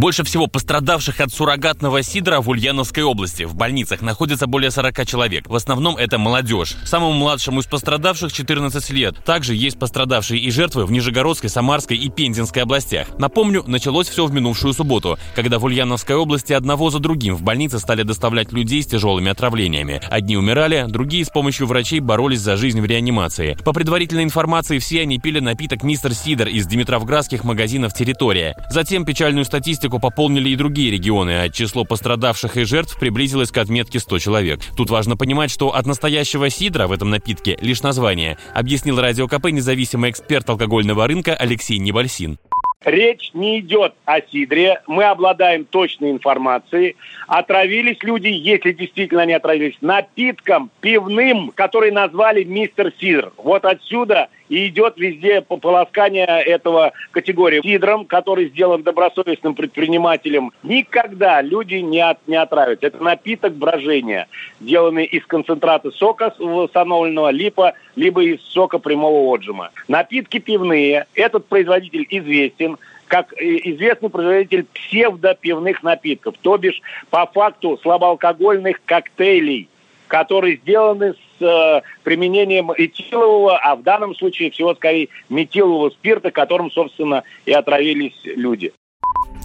Больше всего пострадавших от суррогатного сидра в Ульяновской области. В больницах находится более 40 человек. В основном это молодежь. Самому младшему из пострадавших 14 лет. Также есть пострадавшие и жертвы в Нижегородской, Самарской и Пензенской областях. Напомню, началось все в минувшую субботу, когда в Ульяновской области одного за другим в больницы стали доставлять людей с тяжелыми отравлениями. Одни умирали, другие с помощью врачей боролись за жизнь в реанимации. По предварительной информации, все они пили напиток «Мистер Сидор» из димитровградских магазинов «Территория». Затем печальную статистику статистику пополнили и другие регионы, а число пострадавших и жертв приблизилось к отметке 100 человек. Тут важно понимать, что от настоящего сидра в этом напитке лишь название, объяснил Радио КП независимый эксперт алкогольного рынка Алексей Небольсин. Речь не идет о сидре. Мы обладаем точной информацией. Отравились люди, если действительно они отравились, напитком пивным, который назвали мистер Сидр. Вот отсюда и идет везде полоскание этого категории. Сидром, который сделан добросовестным предпринимателем, никогда люди не, от, не отравятся. Это напиток брожения, сделанный из концентрата сока восстановленного, липа, либо из сока прямого отжима. Напитки пивные. Этот производитель известен как известный производитель псевдопивных напитков, то бишь по факту слабоалкогольных коктейлей – которые сделаны с э, применением этилового, а в данном случае всего скорее метилового спирта, которым, собственно, и отравились люди.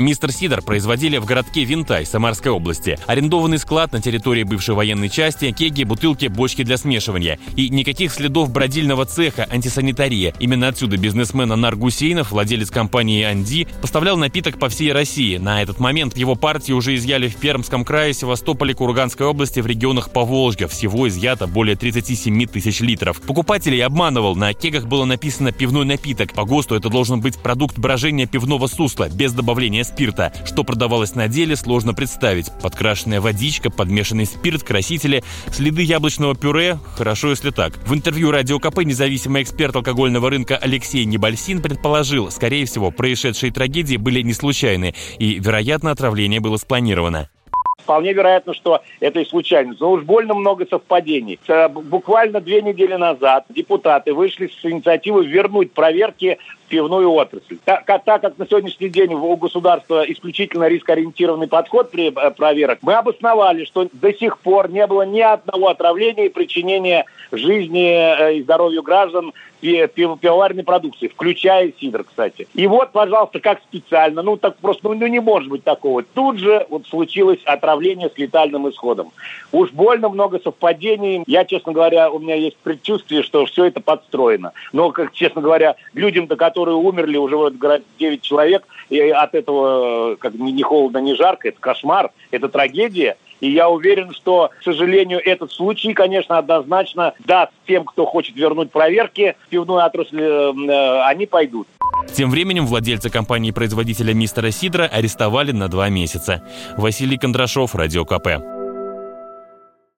Мистер Сидор производили в городке Винтай Самарской области. Арендованный склад на территории бывшей военной части, кеги, бутылки, бочки для смешивания. И никаких следов бродильного цеха, антисанитария. Именно отсюда бизнесмен Анар Гусейнов, владелец компании «Анди», поставлял напиток по всей России. На этот момент его партии уже изъяли в Пермском крае, Севастополе, Курганской области, в регионах Поволжья. Всего изъято более 37 тысяч литров. Покупателей обманывал. На кегах было написано «пивной напиток». По ГОСТу это должен быть продукт брожения пивного сусла, без добавления спирта. Что продавалось на деле, сложно представить. Подкрашенная водичка, подмешанный спирт, красители, следы яблочного пюре. Хорошо, если так. В интервью Радио КП независимый эксперт алкогольного рынка Алексей Небольсин предположил, скорее всего, происшедшие трагедии были не случайны, и, вероятно, отравление было спланировано. Вполне вероятно, что это и случайность. Но уж больно много совпадений. Буквально две недели назад депутаты вышли с инициативой вернуть проверки пивную отрасль. Так, так как на сегодняшний день у государства исключительно рискоориентированный подход при э, проверок, мы обосновали, что до сих пор не было ни одного отравления и причинения жизни э, и здоровью граждан пивоварной продукции, включая сидр, кстати. И вот, пожалуйста, как специально, ну так просто, ну, ну не может быть такого. Тут же вот случилось отравление с летальным исходом. Уж больно много совпадений. Я, честно говоря, у меня есть предчувствие, что все это подстроено. Но, как, честно говоря, людям-то, которые которые умерли, уже говорят 9 человек, и от этого как ни холодно, ни жарко, это кошмар, это трагедия. И я уверен, что, к сожалению, этот случай, конечно, однозначно даст тем, кто хочет вернуть проверки в пивную отрасль, э, э, они пойдут. Тем временем владельца компании-производителя «Мистера Сидра» арестовали на два месяца. Василий Кондрашов, Радио КП.